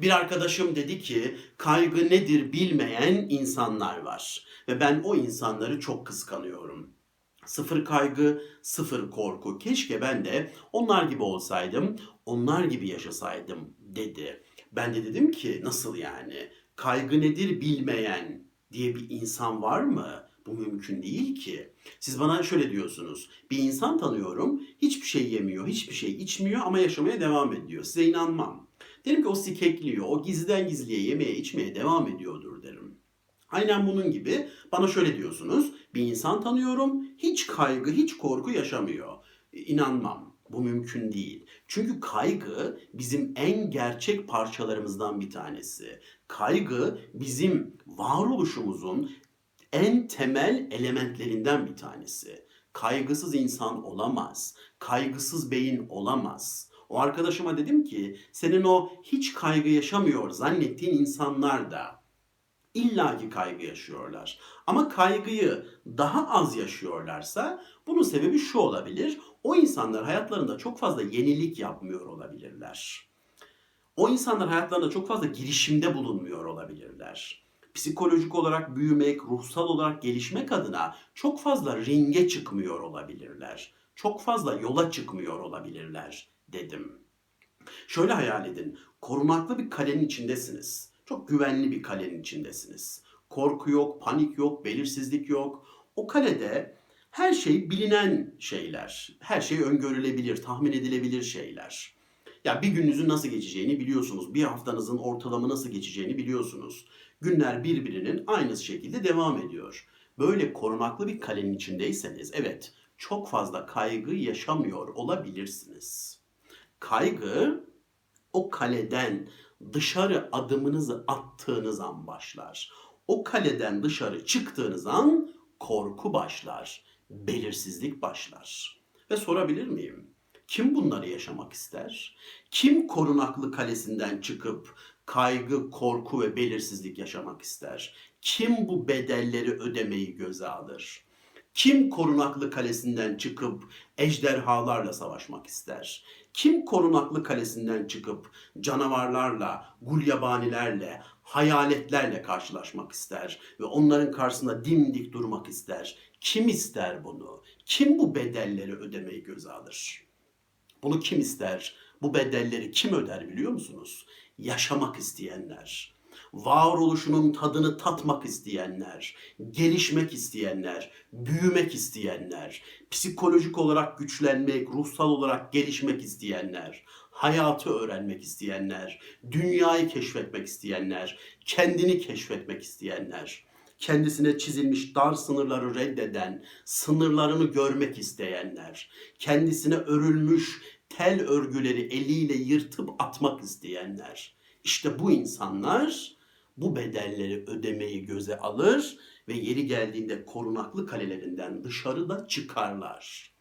Bir arkadaşım dedi ki kaygı nedir bilmeyen insanlar var ve ben o insanları çok kıskanıyorum. Sıfır kaygı, sıfır korku. Keşke ben de onlar gibi olsaydım, onlar gibi yaşasaydım dedi. Ben de dedim ki nasıl yani? Kaygı nedir bilmeyen diye bir insan var mı? Bu mümkün değil ki. Siz bana şöyle diyorsunuz. Bir insan tanıyorum, hiçbir şey yemiyor, hiçbir şey içmiyor ama yaşamaya devam ediyor. Size inanmam. Derim ki o sikekliyor, o gizliden gizliye yemeye içmeye devam ediyordur derim. Aynen bunun gibi bana şöyle diyorsunuz. Bir insan tanıyorum, hiç kaygı, hiç korku yaşamıyor. İnanmam. Bu mümkün değil. Çünkü kaygı bizim en gerçek parçalarımızdan bir tanesi. Kaygı bizim varoluşumuzun en temel elementlerinden bir tanesi. Kaygısız insan olamaz. Kaygısız beyin olamaz. O arkadaşıma dedim ki senin o hiç kaygı yaşamıyor zannettiğin insanlar da illaki kaygı yaşıyorlar. Ama kaygıyı daha az yaşıyorlarsa bunun sebebi şu olabilir. O insanlar hayatlarında çok fazla yenilik yapmıyor olabilirler. O insanlar hayatlarında çok fazla girişimde bulunmuyor olabilirler. Psikolojik olarak büyümek, ruhsal olarak gelişmek adına çok fazla ringe çıkmıyor olabilirler. Çok fazla yola çıkmıyor olabilirler dedim. Şöyle hayal edin. Korunaklı bir kalenin içindesiniz. Çok güvenli bir kalenin içindesiniz. Korku yok, panik yok, belirsizlik yok. O kalede her şey bilinen şeyler. Her şey öngörülebilir, tahmin edilebilir şeyler. Ya bir gününüzün nasıl geçeceğini biliyorsunuz. Bir haftanızın ortalama nasıl geçeceğini biliyorsunuz. Günler birbirinin aynı şekilde devam ediyor. Böyle korunaklı bir kalenin içindeyseniz evet çok fazla kaygı yaşamıyor olabilirsiniz. Kaygı o kaleden dışarı adımınızı attığınız an başlar. O kaleden dışarı çıktığınız an korku başlar, belirsizlik başlar. Ve sorabilir miyim? Kim bunları yaşamak ister? Kim korunaklı kalesinden çıkıp kaygı, korku ve belirsizlik yaşamak ister? Kim bu bedelleri ödemeyi göze alır? Kim korunaklı kalesinden çıkıp ejderhalarla savaşmak ister? Kim korunaklı kalesinden çıkıp canavarlarla, gulyabanilerle, hayaletlerle karşılaşmak ister ve onların karşısında dimdik durmak ister? Kim ister bunu? Kim bu bedelleri ödemeyi göze alır? Bunu kim ister? Bu bedelleri kim öder biliyor musunuz? Yaşamak isteyenler varoluşunun tadını tatmak isteyenler, gelişmek isteyenler, büyümek isteyenler, psikolojik olarak güçlenmek, ruhsal olarak gelişmek isteyenler, hayatı öğrenmek isteyenler, dünyayı keşfetmek isteyenler, kendini keşfetmek isteyenler, kendisine çizilmiş dar sınırları reddeden, sınırlarını görmek isteyenler, kendisine örülmüş tel örgüleri eliyle yırtıp atmak isteyenler. İşte bu insanlar bu bedelleri ödemeyi göze alır ve yeri geldiğinde korunaklı kalelerinden dışarıda çıkarlar.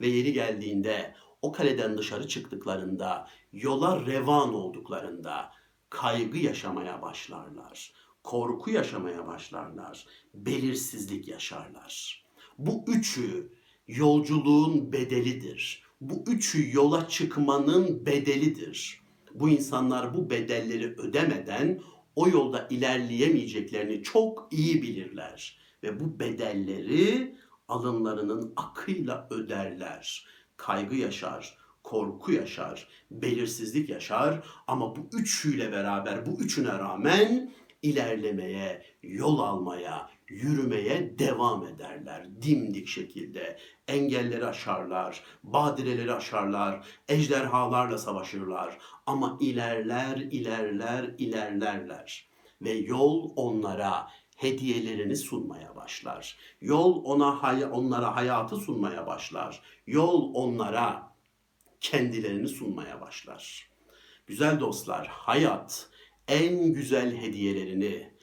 Ve yeri geldiğinde o kaleden dışarı çıktıklarında, yola revan olduklarında kaygı yaşamaya başlarlar. Korku yaşamaya başlarlar. Belirsizlik yaşarlar. Bu üçü yolculuğun bedelidir. Bu üçü yola çıkmanın bedelidir. Bu insanlar bu bedelleri ödemeden o yolda ilerleyemeyeceklerini çok iyi bilirler ve bu bedelleri alınlarının akıyla öderler. Kaygı yaşar, korku yaşar, belirsizlik yaşar ama bu üçüyle beraber bu üçüne rağmen ilerlemeye, yol almaya, yürümeye devam ederler dimdik şekilde. Engelleri aşarlar, badireleri aşarlar, ejderhalarla savaşırlar ama ilerler, ilerler, ilerlerler ve yol onlara hediyelerini sunmaya başlar. Yol ona hay onlara hayatı sunmaya başlar. Yol onlara kendilerini sunmaya başlar. Güzel dostlar, hayat en güzel hediyelerini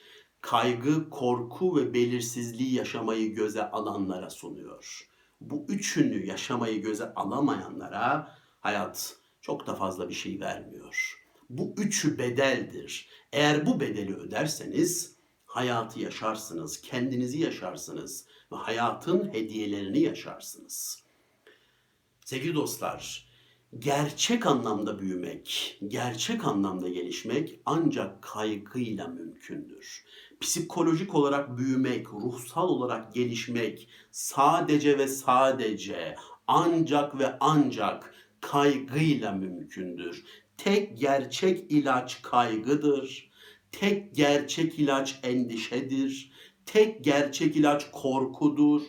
kaygı, korku ve belirsizliği yaşamayı göze alanlara sunuyor. Bu üçünü yaşamayı göze alamayanlara hayat çok da fazla bir şey vermiyor. Bu üçü bedeldir. Eğer bu bedeli öderseniz hayatı yaşarsınız, kendinizi yaşarsınız ve hayatın hediyelerini yaşarsınız. Sevgili dostlar, Gerçek anlamda büyümek, gerçek anlamda gelişmek ancak kaygıyla mümkündür. Psikolojik olarak büyümek, ruhsal olarak gelişmek sadece ve sadece ancak ve ancak kaygıyla mümkündür. Tek gerçek ilaç kaygıdır. Tek gerçek ilaç endişedir. Tek gerçek ilaç korkudur.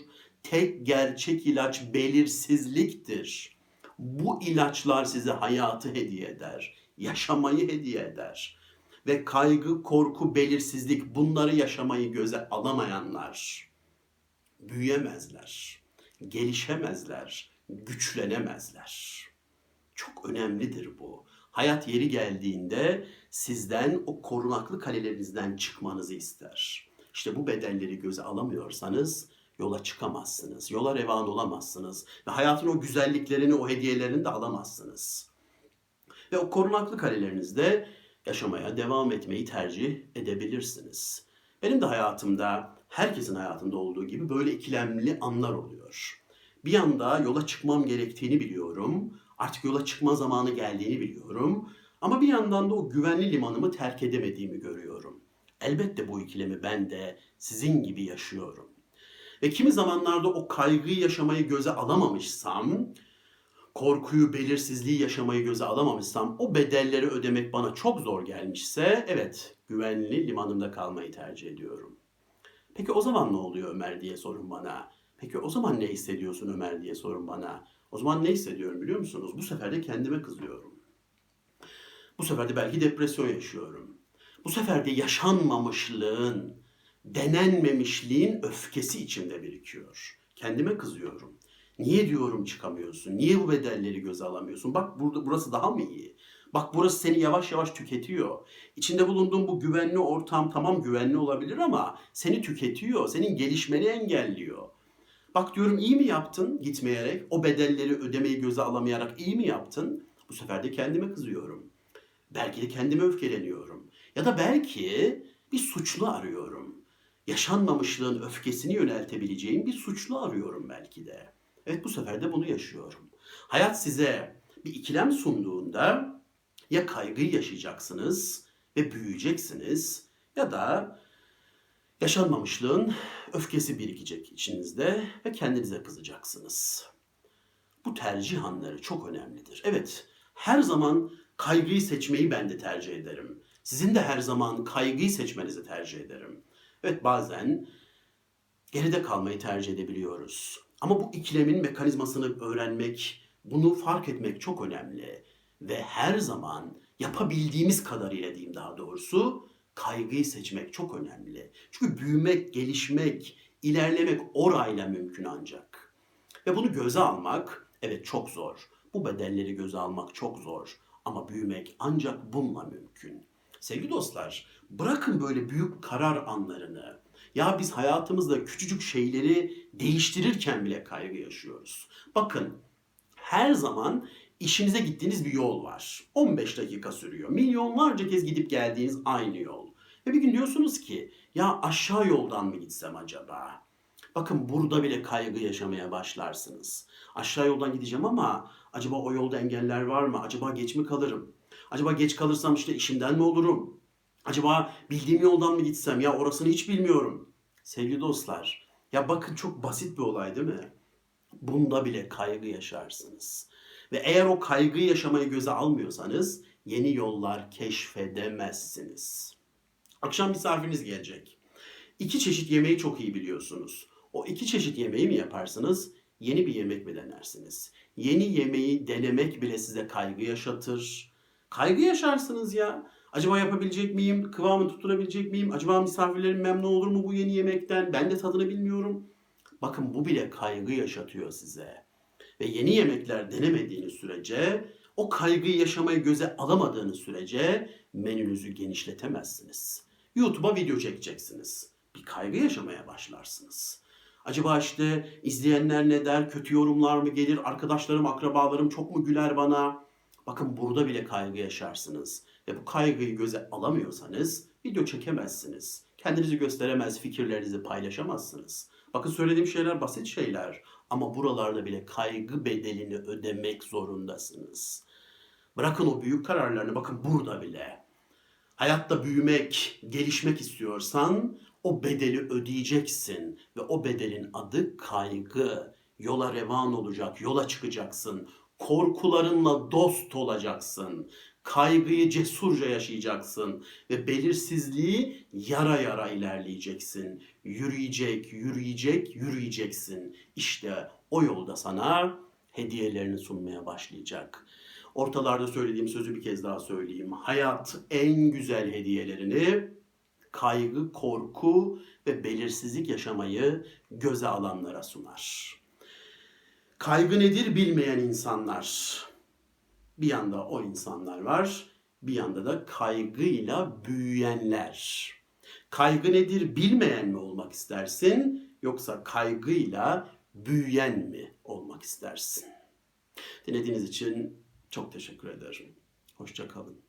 Tek gerçek ilaç belirsizliktir. Bu ilaçlar size hayatı hediye eder. Yaşamayı hediye eder. Ve kaygı, korku, belirsizlik bunları yaşamayı göze alamayanlar büyüyemezler, gelişemezler, güçlenemezler. Çok önemlidir bu. Hayat yeri geldiğinde sizden o korunaklı kalelerinizden çıkmanızı ister. İşte bu bedelleri göze alamıyorsanız yola çıkamazsınız. Yola revan olamazsınız. Ve hayatın o güzelliklerini, o hediyelerini de alamazsınız. Ve o korunaklı kalelerinizde yaşamaya devam etmeyi tercih edebilirsiniz. Benim de hayatımda, herkesin hayatında olduğu gibi böyle ikilemli anlar oluyor. Bir yanda yola çıkmam gerektiğini biliyorum. Artık yola çıkma zamanı geldiğini biliyorum. Ama bir yandan da o güvenli limanımı terk edemediğimi görüyorum. Elbette bu ikilemi ben de sizin gibi yaşıyorum. Ve kimi zamanlarda o kaygıyı yaşamayı göze alamamışsam, korkuyu, belirsizliği yaşamayı göze alamamışsam, o bedelleri ödemek bana çok zor gelmişse, evet, güvenli limanımda kalmayı tercih ediyorum. Peki o zaman ne oluyor Ömer diye sorun bana. Peki o zaman ne hissediyorsun Ömer diye sorun bana. O zaman ne hissediyorum biliyor musunuz? Bu sefer de kendime kızıyorum. Bu sefer de belki depresyon yaşıyorum. Bu sefer de yaşanmamışlığın, denenmemişliğin öfkesi içimde birikiyor. Kendime kızıyorum. Niye diyorum çıkamıyorsun? Niye bu bedelleri göze alamıyorsun? Bak burada burası daha mı iyi? Bak burası seni yavaş yavaş tüketiyor. İçinde bulunduğun bu güvenli ortam tamam güvenli olabilir ama seni tüketiyor. Senin gelişmeni engelliyor. Bak diyorum iyi mi yaptın gitmeyerek? O bedelleri ödemeyi göze alamayarak iyi mi yaptın? Bu sefer de kendime kızıyorum. Belki de kendime öfkeleniyorum. Ya da belki bir suçlu arıyorum. Yaşanmamışlığın öfkesini yöneltebileceğim bir suçlu arıyorum belki de. Evet bu sefer de bunu yaşıyorum. Hayat size bir ikilem sunduğunda ya kaygıyı yaşayacaksınız ve büyüyeceksiniz ya da yaşanmamışlığın öfkesi birikecek içinizde ve kendinize kızacaksınız. Bu tercih anları çok önemlidir. Evet, her zaman kaygıyı seçmeyi ben de tercih ederim. Sizin de her zaman kaygıyı seçmenizi tercih ederim. Evet bazen geride kalmayı tercih edebiliyoruz. Ama bu ikilemin mekanizmasını öğrenmek, bunu fark etmek çok önemli. Ve her zaman yapabildiğimiz kadarıyla diyeyim daha doğrusu kaygıyı seçmek çok önemli. Çünkü büyümek, gelişmek, ilerlemek orayla mümkün ancak. Ve bunu göze almak evet çok zor. Bu bedelleri göze almak çok zor. Ama büyümek ancak bununla mümkün. Sevgili dostlar, bırakın böyle büyük karar anlarını. Ya biz hayatımızda küçücük şeyleri değiştirirken bile kaygı yaşıyoruz. Bakın, her zaman işinize gittiğiniz bir yol var. 15 dakika sürüyor. Milyonlarca kez gidip geldiğiniz aynı yol. Ve bir gün diyorsunuz ki ya aşağı yoldan mı gitsem acaba? Bakın burada bile kaygı yaşamaya başlarsınız. Aşağı yoldan gideceğim ama acaba o yolda engeller var mı? Acaba geç mi kalırım? Acaba geç kalırsam işte işimden mi olurum? Acaba bildiğim yoldan mı gitsem? Ya orasını hiç bilmiyorum. Sevgili dostlar, ya bakın çok basit bir olay değil mi? Bunda bile kaygı yaşarsınız. Ve eğer o kaygıyı yaşamayı göze almıyorsanız yeni yollar keşfedemezsiniz. Akşam misafiriniz gelecek. İki çeşit yemeği çok iyi biliyorsunuz. O iki çeşit yemeği mi yaparsınız? Yeni bir yemek mi denersiniz? Yeni yemeği denemek bile size kaygı yaşatır. Kaygı yaşarsınız ya. Acaba yapabilecek miyim? Kıvamını tutturabilecek miyim? Acaba misafirlerim memnun olur mu bu yeni yemekten? Ben de tadını bilmiyorum. Bakın bu bile kaygı yaşatıyor size. Ve yeni yemekler denemediğiniz sürece, o kaygıyı yaşamayı göze alamadığınız sürece menünüzü genişletemezsiniz. YouTube'a video çekeceksiniz. Bir kaygı yaşamaya başlarsınız. Acaba işte izleyenler ne der, kötü yorumlar mı gelir, arkadaşlarım, akrabalarım çok mu güler bana? Bakın burada bile kaygı yaşarsınız. Ve bu kaygıyı göze alamıyorsanız video çekemezsiniz. Kendinizi gösteremez, fikirlerinizi paylaşamazsınız. Bakın söylediğim şeyler basit şeyler Ama buralarda bile kaygı bedelini ödemek zorundasınız. Bırakın o büyük kararlarını bakın burada bile. Hayatta büyümek, gelişmek istiyorsan o bedeli ödeyeceksin ve o bedelin adı kaygı. Yola revan olacak, yola çıkacaksın. Korkularınla dost olacaksın. Kaygıyı cesurca yaşayacaksın ve belirsizliği yara yara ilerleyeceksin. Yürüyecek, yürüyecek, yürüyeceksin. İşte o yolda sana hediyelerini sunmaya başlayacak. Ortalarda söylediğim sözü bir kez daha söyleyeyim. Hayat en güzel hediyelerini kaygı, korku ve belirsizlik yaşamayı göze alanlara sunar. Kaygı nedir bilmeyen insanlar. Bir yanda o insanlar var, bir yanda da kaygıyla büyüyenler. Kaygı nedir bilmeyen mi olmak istersin yoksa kaygıyla büyüyen mi olmak istersin? Dinlediğiniz için çok teşekkür ederim. Hoşça kalın.